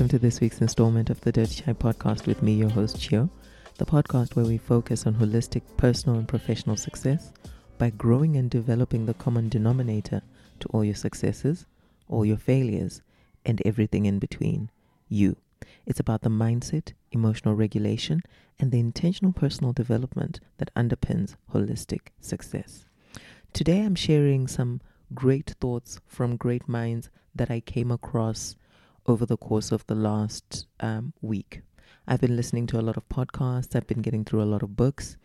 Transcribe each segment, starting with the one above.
Welcome to this week's installment of the Dirty Chai podcast with me, your host, Chio, the podcast where we focus on holistic personal and professional success by growing and developing the common denominator to all your successes, all your failures, and everything in between you. It's about the mindset, emotional regulation, and the intentional personal development that underpins holistic success. Today, I'm sharing some great thoughts from great minds that I came across over the course of the last um, week. I've been listening to a lot of podcasts, I've been getting through a lot of books,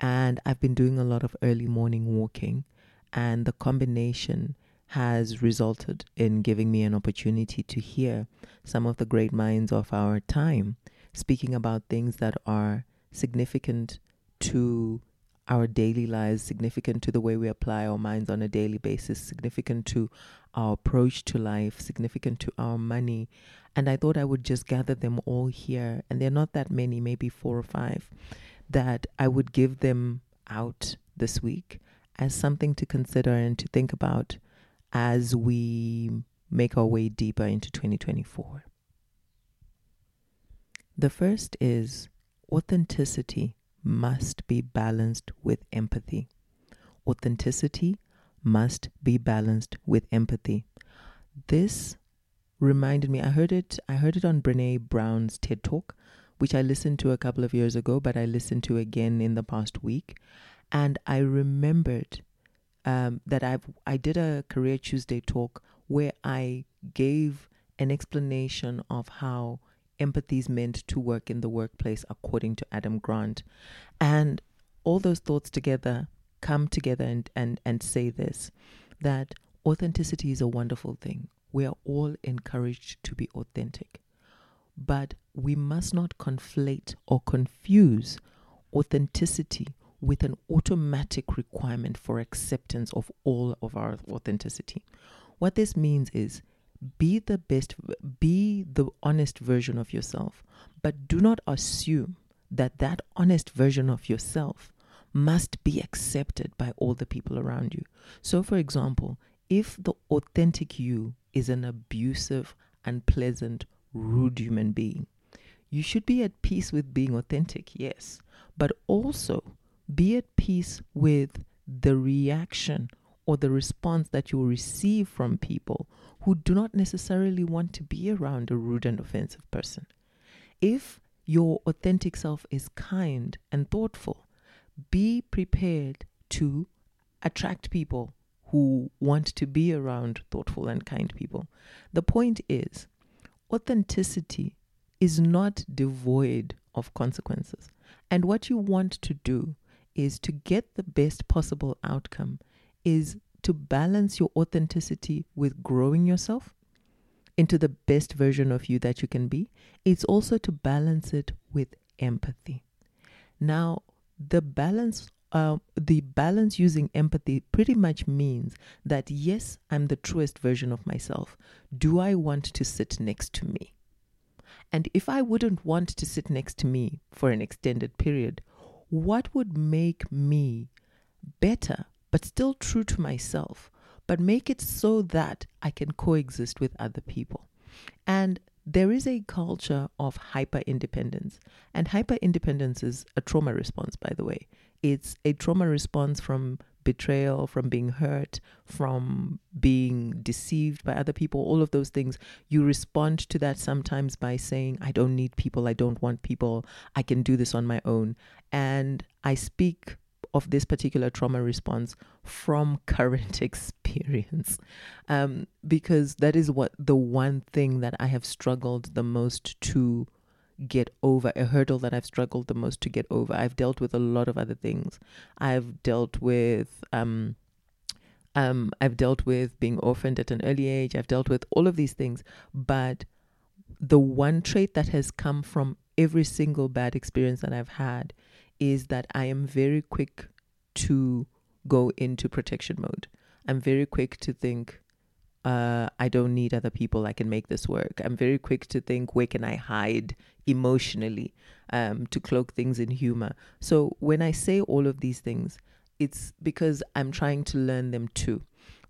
and I've been doing a lot of early morning walking. And the combination has resulted in giving me an opportunity to hear some of the great minds of our time speaking about things that are significant to our daily lives, significant to the way we apply our minds on a daily basis, significant to our approach to life, significant to our money. And I thought I would just gather them all here, and they're not that many, maybe four or five, that I would give them out this week as something to consider and to think about as we make our way deeper into 2024. The first is authenticity must be balanced with empathy. Authenticity must be balanced with empathy. This reminded me I heard it I heard it on Brené Brown's TED Talk, which I listened to a couple of years ago, but I listened to again in the past week. And I remembered um, that I've, I did a Career Tuesday talk where I gave an explanation of how empathy is meant to work in the workplace according to Adam Grant. And all those thoughts together come together and, and, and say this that authenticity is a wonderful thing. We are all encouraged to be authentic. But we must not conflate or confuse authenticity with an automatic requirement for acceptance of all of our authenticity. What this means is be the best, be the honest version of yourself, but do not assume that that honest version of yourself must be accepted by all the people around you. So, for example, if the authentic you is an abusive, unpleasant, rude human being, you should be at peace with being authentic, yes, but also be at peace with the reaction or the response that you will receive from people who do not necessarily want to be around a rude and offensive person. If your authentic self is kind and thoughtful, be prepared to attract people who want to be around thoughtful and kind people. The point is, authenticity is not devoid of consequences. And what you want to do is to get the best possible outcome is to balance your authenticity with growing yourself into the best version of you that you can be. It's also to balance it with empathy. Now, the balance uh, the balance using empathy pretty much means that yes, I'm the truest version of myself. Do I want to sit next to me? And if I wouldn't want to sit next to me for an extended period, what would make me better but still true to myself, but make it so that I can coexist with other people. And there is a culture of hyper independence. And hyper independence is a trauma response, by the way. It's a trauma response from betrayal, from being hurt, from being deceived by other people, all of those things. You respond to that sometimes by saying, I don't need people, I don't want people, I can do this on my own. And I speak of this particular trauma response from current experience um, because that is what the one thing that I have struggled the most to get over, a hurdle that I've struggled the most to get over. I've dealt with a lot of other things. I've dealt with, um, um, I've dealt with being orphaned at an early age. I've dealt with all of these things, but the one trait that has come from every single bad experience that I've had is that I am very quick to go into protection mode. I'm very quick to think, uh, I don't need other people. I can make this work. I'm very quick to think, where can I hide emotionally um, to cloak things in humor? So when I say all of these things, it's because I'm trying to learn them too.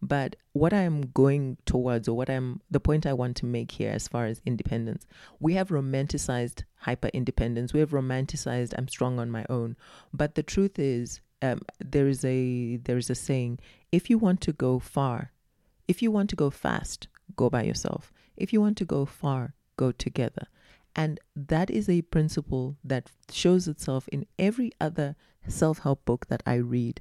But what I'm going towards, or what I'm the point I want to make here as far as independence, we have romanticized hyper independence. We have romanticized I'm strong on my own. But the truth is, um, there is a there is a saying: if you want to go far, if you want to go fast, go by yourself. If you want to go far, go together. And that is a principle that shows itself in every other self help book that I read.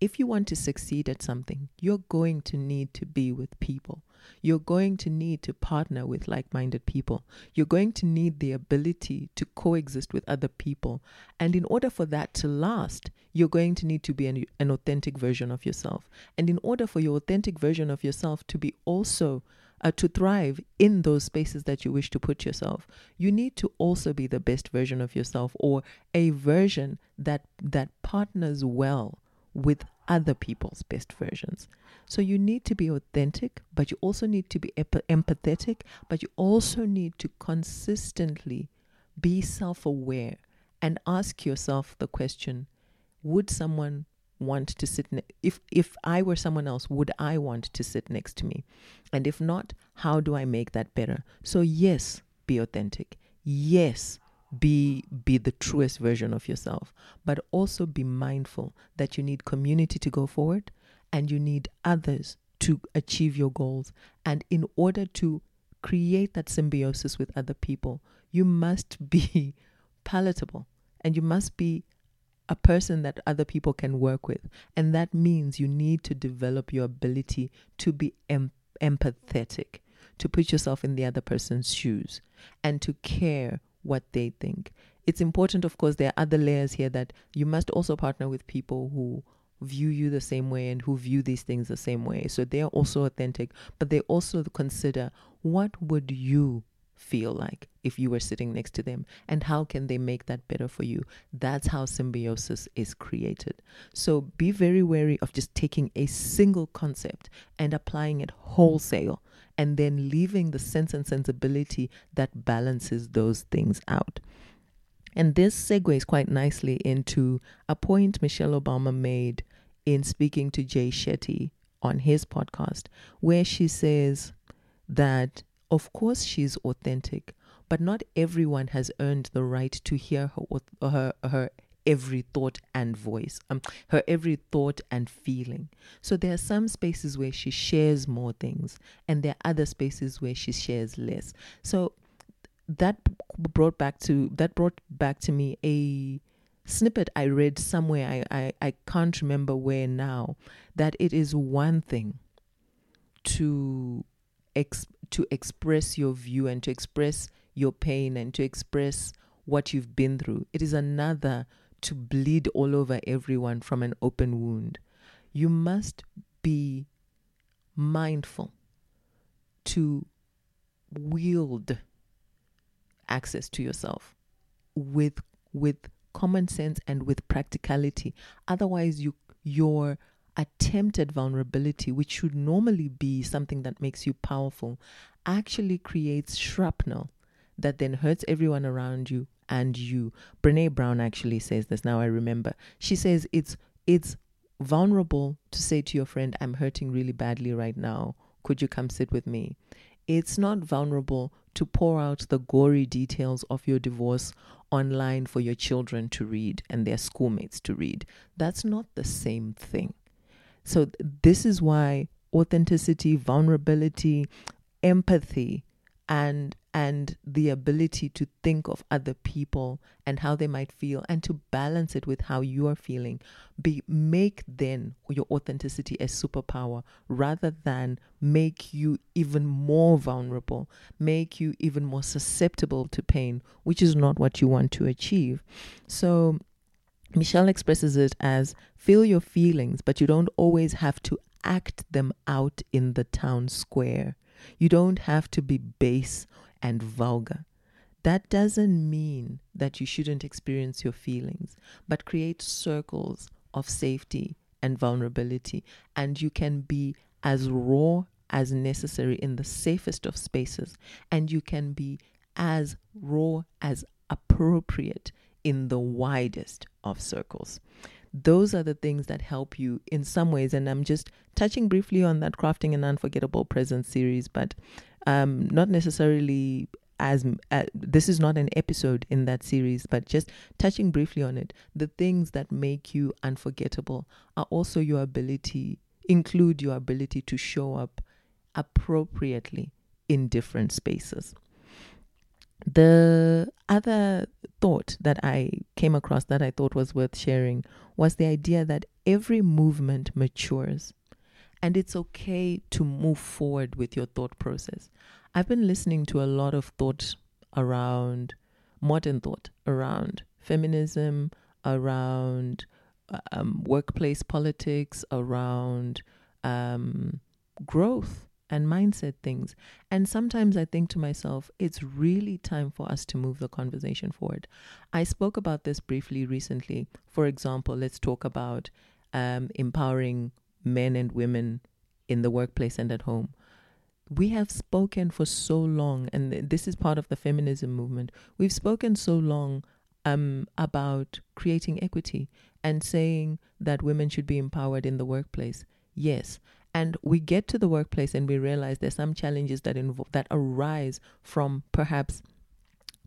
If you want to succeed at something, you're going to need to be with people. You're going to need to partner with like minded people. You're going to need the ability to coexist with other people. And in order for that to last, you're going to need to be an, an authentic version of yourself. And in order for your authentic version of yourself to be also uh, to thrive in those spaces that you wish to put yourself, you need to also be the best version of yourself or a version that that partners well with other people's best versions. So you need to be authentic, but you also need to be ep- empathetic, but you also need to consistently be self-aware and ask yourself the question, would someone want to sit ne- if if I were someone else would I want to sit next to me? And if not how do I make that better? So yes be authentic. Yes be be the truest version of yourself but also be mindful that you need community to go forward and you need others to achieve your goals and in order to create that symbiosis with other people you must be palatable and you must be a person that other people can work with. And that means you need to develop your ability to be em- empathetic, to put yourself in the other person's shoes, and to care what they think. It's important, of course, there are other layers here that you must also partner with people who view you the same way and who view these things the same way. So they are also authentic, but they also consider what would you feel like if you were sitting next to them and how can they make that better for you that's how symbiosis is created so be very wary of just taking a single concept and applying it wholesale and then leaving the sense and sensibility that balances those things out. And this segues quite nicely into a point Michelle Obama made in speaking to Jay Shetty on his podcast, where she says that of course, she's authentic, but not everyone has earned the right to hear her her her every thought and voice, um, her every thought and feeling. So there are some spaces where she shares more things, and there are other spaces where she shares less. So that brought back to that brought back to me a snippet I read somewhere. I, I, I can't remember where now. That it is one thing to ex- to express your view and to express your pain and to express what you've been through. It is another to bleed all over everyone from an open wound. You must be mindful to wield access to yourself with with common sense and with practicality otherwise you your attempt at vulnerability, which should normally be something that makes you powerful, actually creates shrapnel that then hurts everyone around you and you. Brene Brown actually says this. Now I remember. She says it's it's vulnerable to say to your friend, "I'm hurting really badly right now. Could you come sit with me?" It's not vulnerable to pour out the gory details of your divorce online for your children to read and their schoolmates to read. That's not the same thing. So, this is why authenticity, vulnerability, empathy, and and the ability to think of other people and how they might feel and to balance it with how you are feeling be make then your authenticity a superpower rather than make you even more vulnerable make you even more susceptible to pain which is not what you want to achieve so Michelle expresses it as feel your feelings, but you don't always have to act them out in the town square. You don't have to be base and vulgar. That doesn't mean that you shouldn't experience your feelings, but create circles of safety and vulnerability. And you can be as raw as necessary in the safest of spaces, and you can be as raw as appropriate in the widest of circles. Those are the things that help you in some ways. And I'm just touching briefly on that crafting an unforgettable present series, but um, not necessarily as uh, this is not an episode in that series, but just touching briefly on it. The things that make you unforgettable are also your ability, include your ability to show up appropriately in different spaces. The other thought that I came across that I thought was worth sharing was the idea that every movement matures and it's okay to move forward with your thought process. I've been listening to a lot of thought around modern thought, around feminism, around um, workplace politics, around um, growth and mindset things. And sometimes I think to myself, it's really time for us to move the conversation forward. I spoke about this briefly recently. For example, let's talk about um, empowering men and women in the workplace and at home. We have spoken for so long, and this is part of the feminism movement. We've spoken so long um, about creating equity and saying that women should be empowered in the workplace. Yes, and we get to the workplace and we realize there's some challenges that involve that arise from perhaps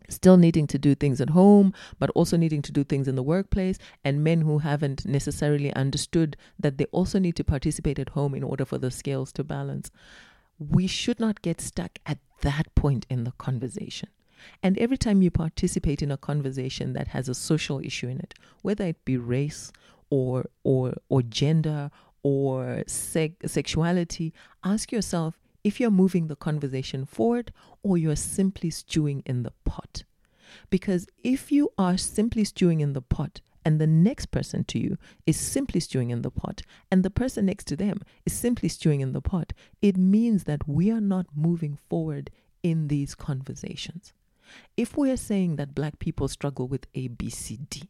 still needing to do things at home, but also needing to do things in the workplace, and men who haven't necessarily understood that they also need to participate at home in order for the scales to balance. We should not get stuck at that point in the conversation. And every time you participate in a conversation that has a social issue in it, whether it be race or or or gender or se- sexuality, ask yourself if you're moving the conversation forward or you're simply stewing in the pot. Because if you are simply stewing in the pot, and the next person to you is simply stewing in the pot, and the person next to them is simply stewing in the pot, it means that we are not moving forward in these conversations. If we are saying that black people struggle with A, B, C, D,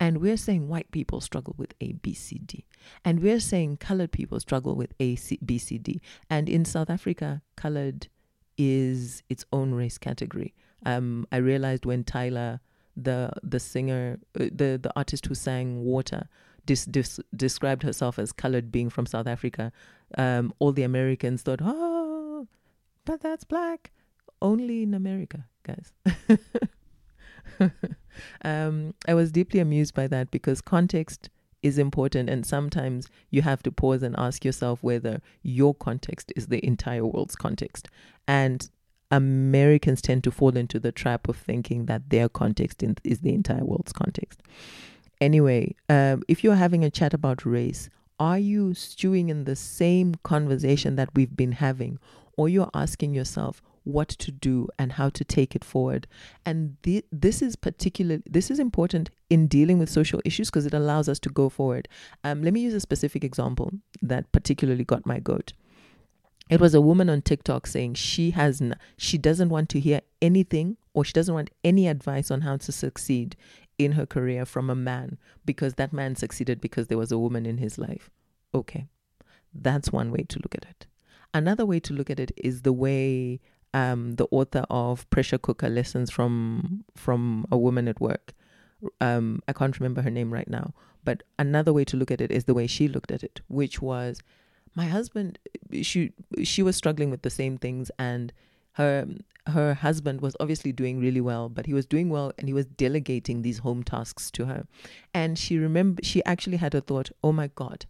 and we're saying white people struggle with A, B, C, D. And we're saying colored people struggle with A, C, B, C, D. And in South Africa, colored is its own race category. Um, I realized when Tyla, the the singer, uh, the the artist who sang Water, dis, dis, described herself as colored, being from South Africa. Um, all the Americans thought, oh, but that's black. Only in America, guys. um, I was deeply amused by that because context is important, and sometimes you have to pause and ask yourself whether your context is the entire world's context. And Americans tend to fall into the trap of thinking that their context is the entire world's context. Anyway, um, if you're having a chat about race, are you stewing in the same conversation that we've been having? Or you're asking yourself, what to do and how to take it forward. And the, this is particularly this is important in dealing with social issues because it allows us to go forward. Um, let me use a specific example that particularly got my goat. It was a woman on TikTok saying she has n- she doesn't want to hear anything or she doesn't want any advice on how to succeed in her career from a man because that man succeeded because there was a woman in his life. Okay. That's one way to look at it. Another way to look at it is the way um, the author of Pressure Cooker Lessons from from a Woman at Work. Um, I can't remember her name right now, but another way to look at it is the way she looked at it, which was my husband. She she was struggling with the same things, and her her husband was obviously doing really well, but he was doing well, and he was delegating these home tasks to her, and she remember she actually had a thought, oh my god,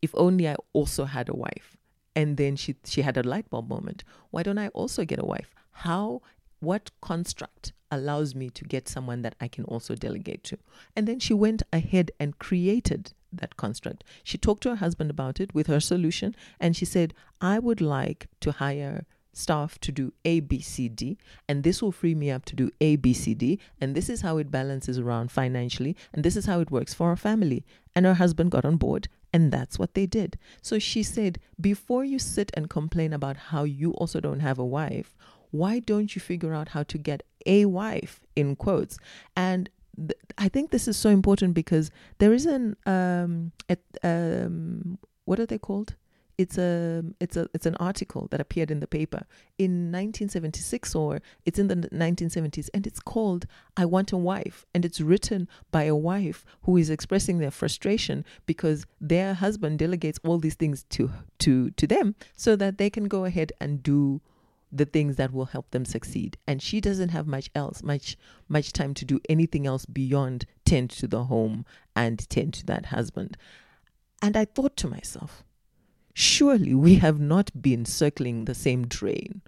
if only I also had a wife and then she she had a light bulb moment. Why don't i also get a wife? How what construct allows me to get someone that i can also delegate to? And then she went ahead and created that construct. She talked to her husband about it with her solution and she said i would like to hire staff to do A, B, C, D, and this will free me up to do A, B, C, D, and this is how it balances around financially, and this is how it works for our family. And her husband got on board, and that's what they did. So she said, before you sit and complain about how you also don't have a wife, why don't you figure out how to get a wife, in quotes? And th- I think this is so important because there is an, um, um, what are they called? It's a it's a it's an article that appeared in the paper in 1976 or it's in the 1970s and it's called I want a wife and it's written by a wife who is expressing their frustration because their husband delegates all these things to to to them so that they can go ahead and do the things that will help them succeed. And she doesn't have much else much much time to do anything else beyond tend to the home and tend to that husband. And i thought to myself surely we have not been circling the same drain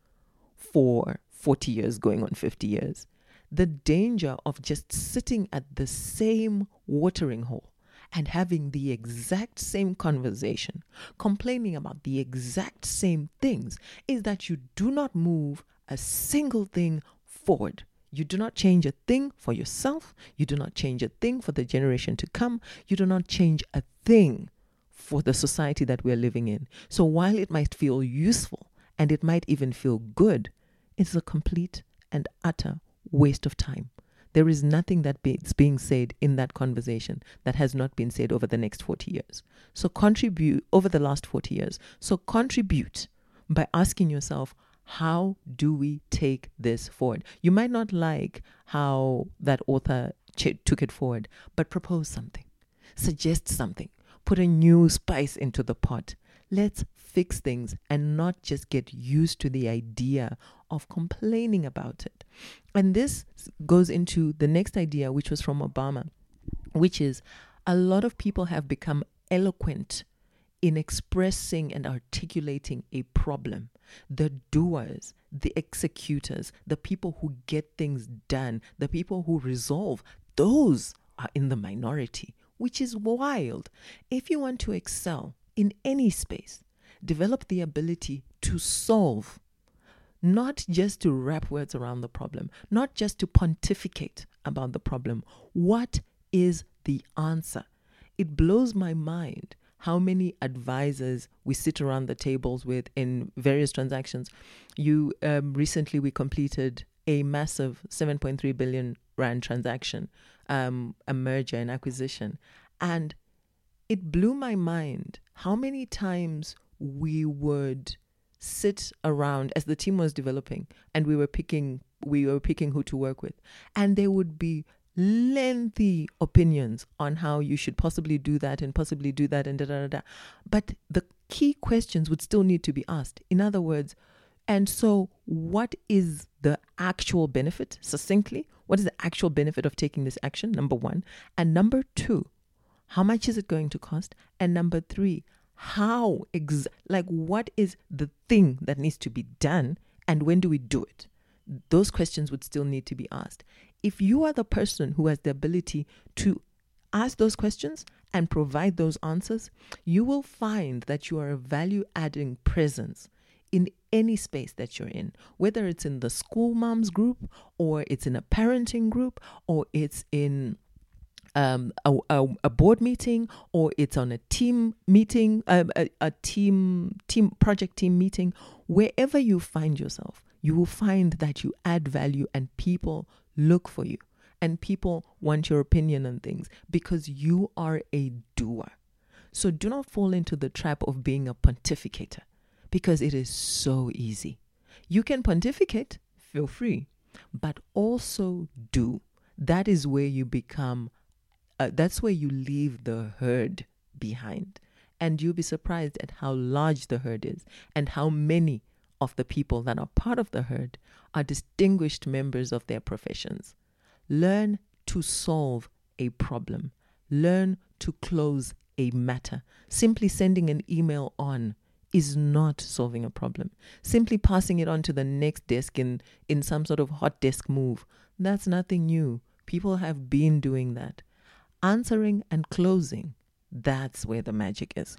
for 40 years, going on 50 years. The danger of just sitting at the same watering hole and having the exact same conversation, complaining about the exact same things, is that you do not move a single thing forward. You do not change a thing for yourself. You do not change a thing for the generation to come. You do not change a thing for the society that we're living in. So while it might feel useful and it might even feel good, it's a complete and utter waste of time. There is nothing that is being said in that conversation that has not been said over the next 40 years. So contribute over the last 40 years. So contribute by asking yourself, how do we take this forward? You might not like how that author ch- took it forward, but propose something, suggest something, put a new spice into the pot. Let's fix things and not just get used to the idea of complaining about it. And this goes into the next idea, which was from Obama, which is a lot of people have become eloquent in expressing and articulating a problem. The doers, the executors, the people who get things done, the people who resolve, those are in the minority which is wild. If you want to excel in any space, develop the ability to solve, not just to wrap words around the problem, not just to pontificate about the problem. What is the answer? It blows my mind how many advisors we sit around the tables with in various transactions. You um, recently we completed a massive 7.3 billion rand transaction um, a merger and acquisition. And it blew my mind how many times we would sit around as the team was developing and we were picking we were picking who to work with and there would be lengthy opinions on how you should possibly do that and possibly do that and da da da. da. But the key questions would still need to be asked. In other words, and so what is the actual benefit, succinctly? What is the actual benefit of taking this action? Number one. And number two, how much is it going to cost? And number three, how, ex- like, what is the thing that needs to be done? And when do we do it? Those questions would still need to be asked. If you are the person who has the ability to ask those questions and provide those answers, you will find that you are a value adding presence in any space that you're in, whether it's in the school moms group or it's in a parenting group or it's in um, a, a, a, board meeting or it's on a team meeting, um, a, a team team project team meeting, wherever you find yourself, you will find that you add value and people look for you and people want your opinion on things because you are a doer. So do not fall into the trap of being a pontificator because it is so easy. You can pontificate, feel free, but also do. That is where you become, uh, that's where you leave the herd behind. And you'll be surprised at how large the herd is and how many of the people that are part of the herd are distinguished members of their professions. Learn to solve a problem, learn to close a matter. Simply sending an email on is not solving a problem. Simply passing it on to the next desk in, in some sort of hot desk move, that's nothing new. People have been doing that. Answering and closing, that's where the magic is.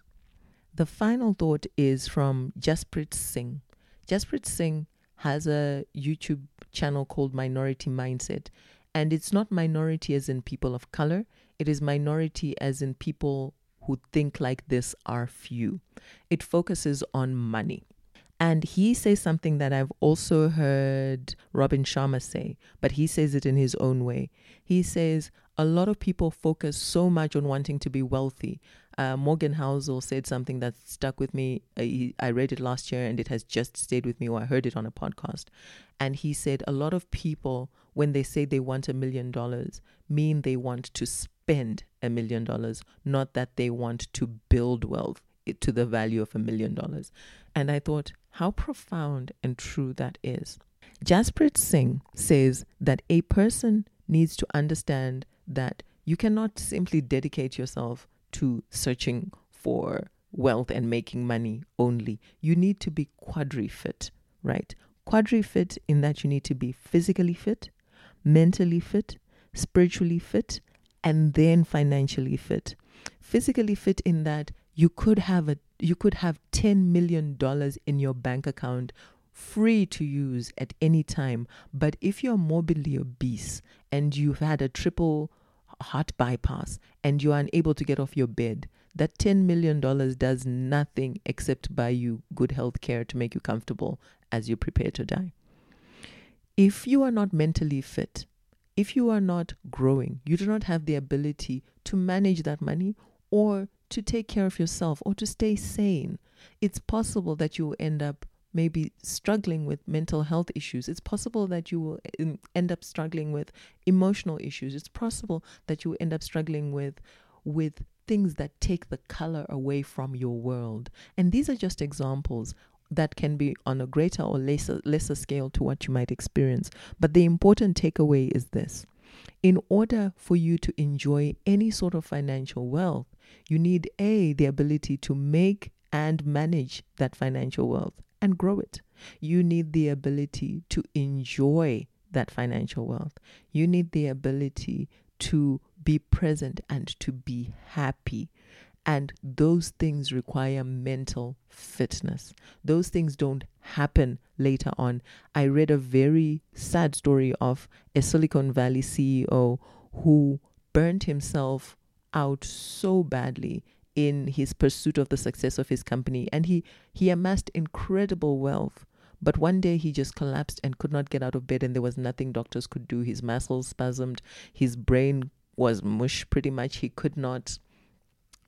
The final thought is from Jasprit Singh. Jasprit Singh has a YouTube channel called Minority Mindset. And it's not minority as in people of color, it is minority as in people who think like this are few. It focuses on money. And he says something that I've also heard Robin Sharma say, but he says it in his own way. He says, a lot of people focus so much on wanting to be wealthy Uh, Morgan Housel said something that stuck with me. Uh, he, I read it last year and it has just stayed with me, or I heard it on a podcast. And he said a lot of people, when they say they want a million dollars, mean they want to spend a million dollars, not that they want to build wealth to the value of a million dollars. And I thought, how profound and true that is. Jasprit Singh says that a person needs to understand that you cannot simply dedicate yourself to searching for wealth and making money only. You need to be quadri fit, right? Quadri fit in that you need to be physically fit, mentally fit, spiritually fit, and then financially fit. Physically fit in that you could have a you could have 10 million dollars in your bank account free to use at any time but if you're morbidly obese and you've had a triple heart bypass and you're unable to get off your bed that 10 million dollars does nothing except buy you good health care to make you comfortable as you prepare to die if you are not mentally fit if you are not growing you do not have the ability to manage that money or to take care of yourself or to stay sane. It's possible that you will end up maybe struggling with mental health issues. It's possible that you will um, end up struggling with emotional issues. It's possible that you will end up struggling with with things that take the color away from your world. And these are just examples that can be on a greater or lesser lesser scale to what you might experience. But the important takeaway is this. In order for you to enjoy any sort of financial wealth, you need A, the ability to make and manage that financial wealth and grow it. You need the ability to enjoy that financial wealth. You need the ability to be present and to be happy. And those things require mental fitness. Those things don't happen later on. I read a very sad story of a Silicon Valley CEO who burned himself out so badly in his pursuit of the success of his company. And he he amassed incredible wealth. But one day he just collapsed and could not get out of bed and there was nothing doctors could do. His muscles spasmed. His brain was mush pretty much. He could not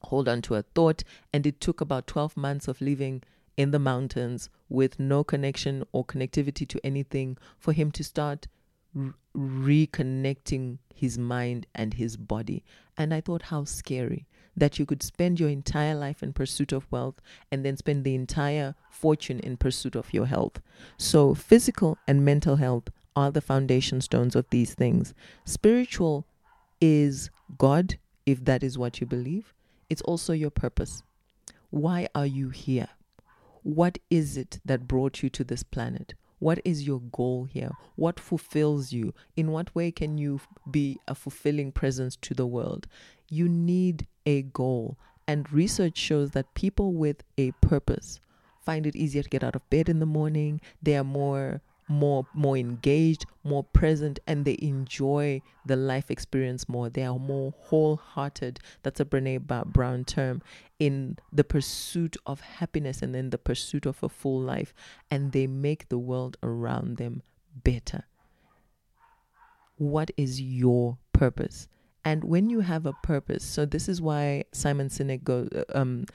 hold on to a thought and it took about 12 months of living in the mountains with no connection or connectivity to anything for him to start reconnecting his mind and his body. And I thought, how scary that you could spend your entire life in pursuit of wealth and then spend the entire fortune in pursuit of your health. So, physical and mental health are the foundation stones of these things. Spiritual is God, if that is what you believe, it's also your purpose. Why are you here? What is it that brought you to this planet? What is your goal here? What fulfills you? In what way can you be a fulfilling presence to the world? You need a goal. And research shows that people with a purpose find it easier to get out of bed in the morning. They are more more more engaged, more present, and they enjoy the life experience more. They are more wholehearted. That's a Brene Brown term in the pursuit of happiness and in the pursuit of a full life, and they make the world around them better. What is your purpose? And when you have a purpose, so this is why Simon Sinek go, um,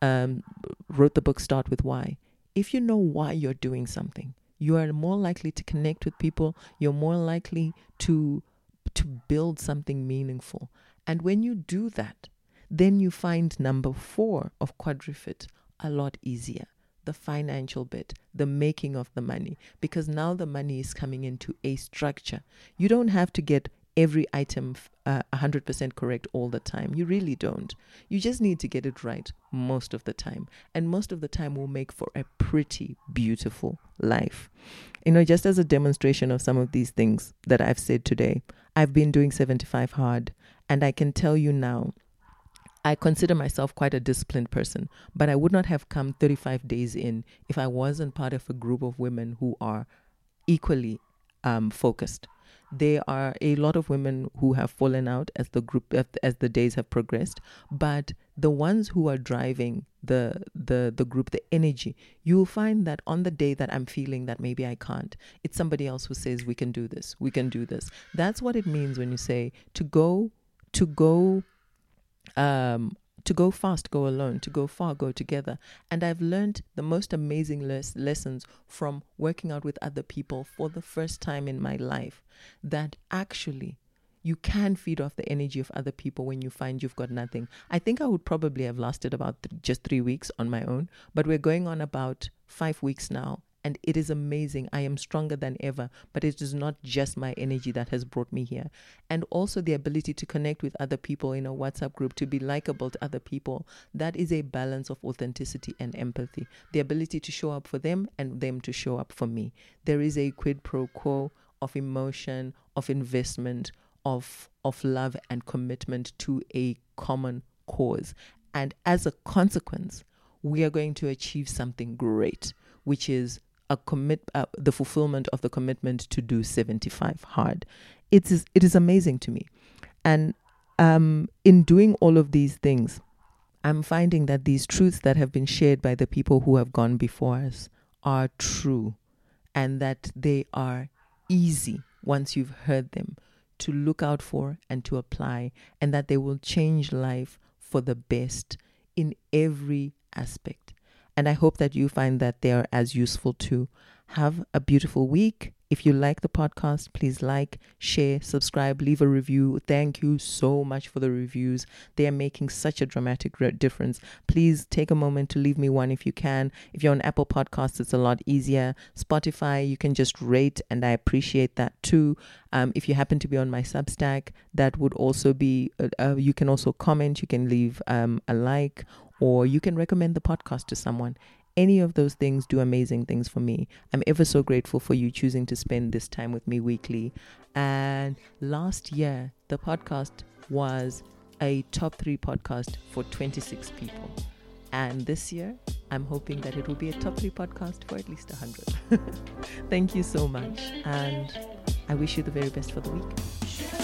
um, wrote the book Start with Why. If you know why you're doing something, you are more likely to connect with people you're more likely to to build something meaningful and when you do that then you find number 4 of quadrifit a lot easier the financial bit, the making of the money, because now the money is coming into a structure. You don't have to get every item uh, 100% correct all the time. You really don't. You just need to get it right most of the time. And most of the time will make for a pretty beautiful life. You know, just as a demonstration of some of these things that I've said today, I've been doing 75 hard. And I can tell you now, I consider myself quite a disciplined person, but I would not have come 35 days in if I wasn't part of a group of women who are equally um, focused there are a lot of women who have fallen out as the group as the days have progressed but the ones who are driving the the the group the energy you'll find that on the day that i'm feeling that maybe i can't it's somebody else who says we can do this we can do this. That's what it means when you say to go to go um to go fast, go alone. To go far, go together. And I've learned the most amazing les- lessons from working out with other people for the first time in my life that actually you can feed off the energy of other people when you find you've got nothing. I think I would probably have lasted about th- just three weeks on my own, but we're going on about five weeks now. And it is amazing. I am stronger than ever, but it is not just my energy that has brought me here. And also the ability to connect with other people in a WhatsApp group, to be likable to other people. That is a balance of authenticity and empathy. The ability to show up for them and them to show up for me. There is a quid pro quo of emotion, of investment, of of love and commitment to a common cause. And as a consequence, we are going to achieve something great, which is a commit uh, the fulfillment of the commitment to do 75 hard. It is it is amazing to me. And um, in doing all of these things, I'm finding that these truths that have been shared by the people who have gone before us are true and that they are easy once you've heard them to look out for and to apply, and that they will change life for the best in every aspect. And I hope that you find that they are as useful too. Have a beautiful week. If you like the podcast, please like, share, subscribe, leave a review. Thank you so much for the reviews. They are making such a dramatic difference. Please take a moment to leave me one if you can. If you're on Apple Podcasts, it's a lot easier. Spotify, you can just rate, and I appreciate that too. Um, if you happen to be on my Substack, that would also be, uh, uh, you can also comment, you can leave um, a like, or you can recommend the podcast to someone any of those things do amazing things for me. I'm ever so grateful for you choosing to spend this time with me weekly. And last year, the podcast was a top three podcast for 26 people. And this year, I'm hoping that it will be a top three podcast for at least 100. Thank you so much. And I wish you the very best for the week.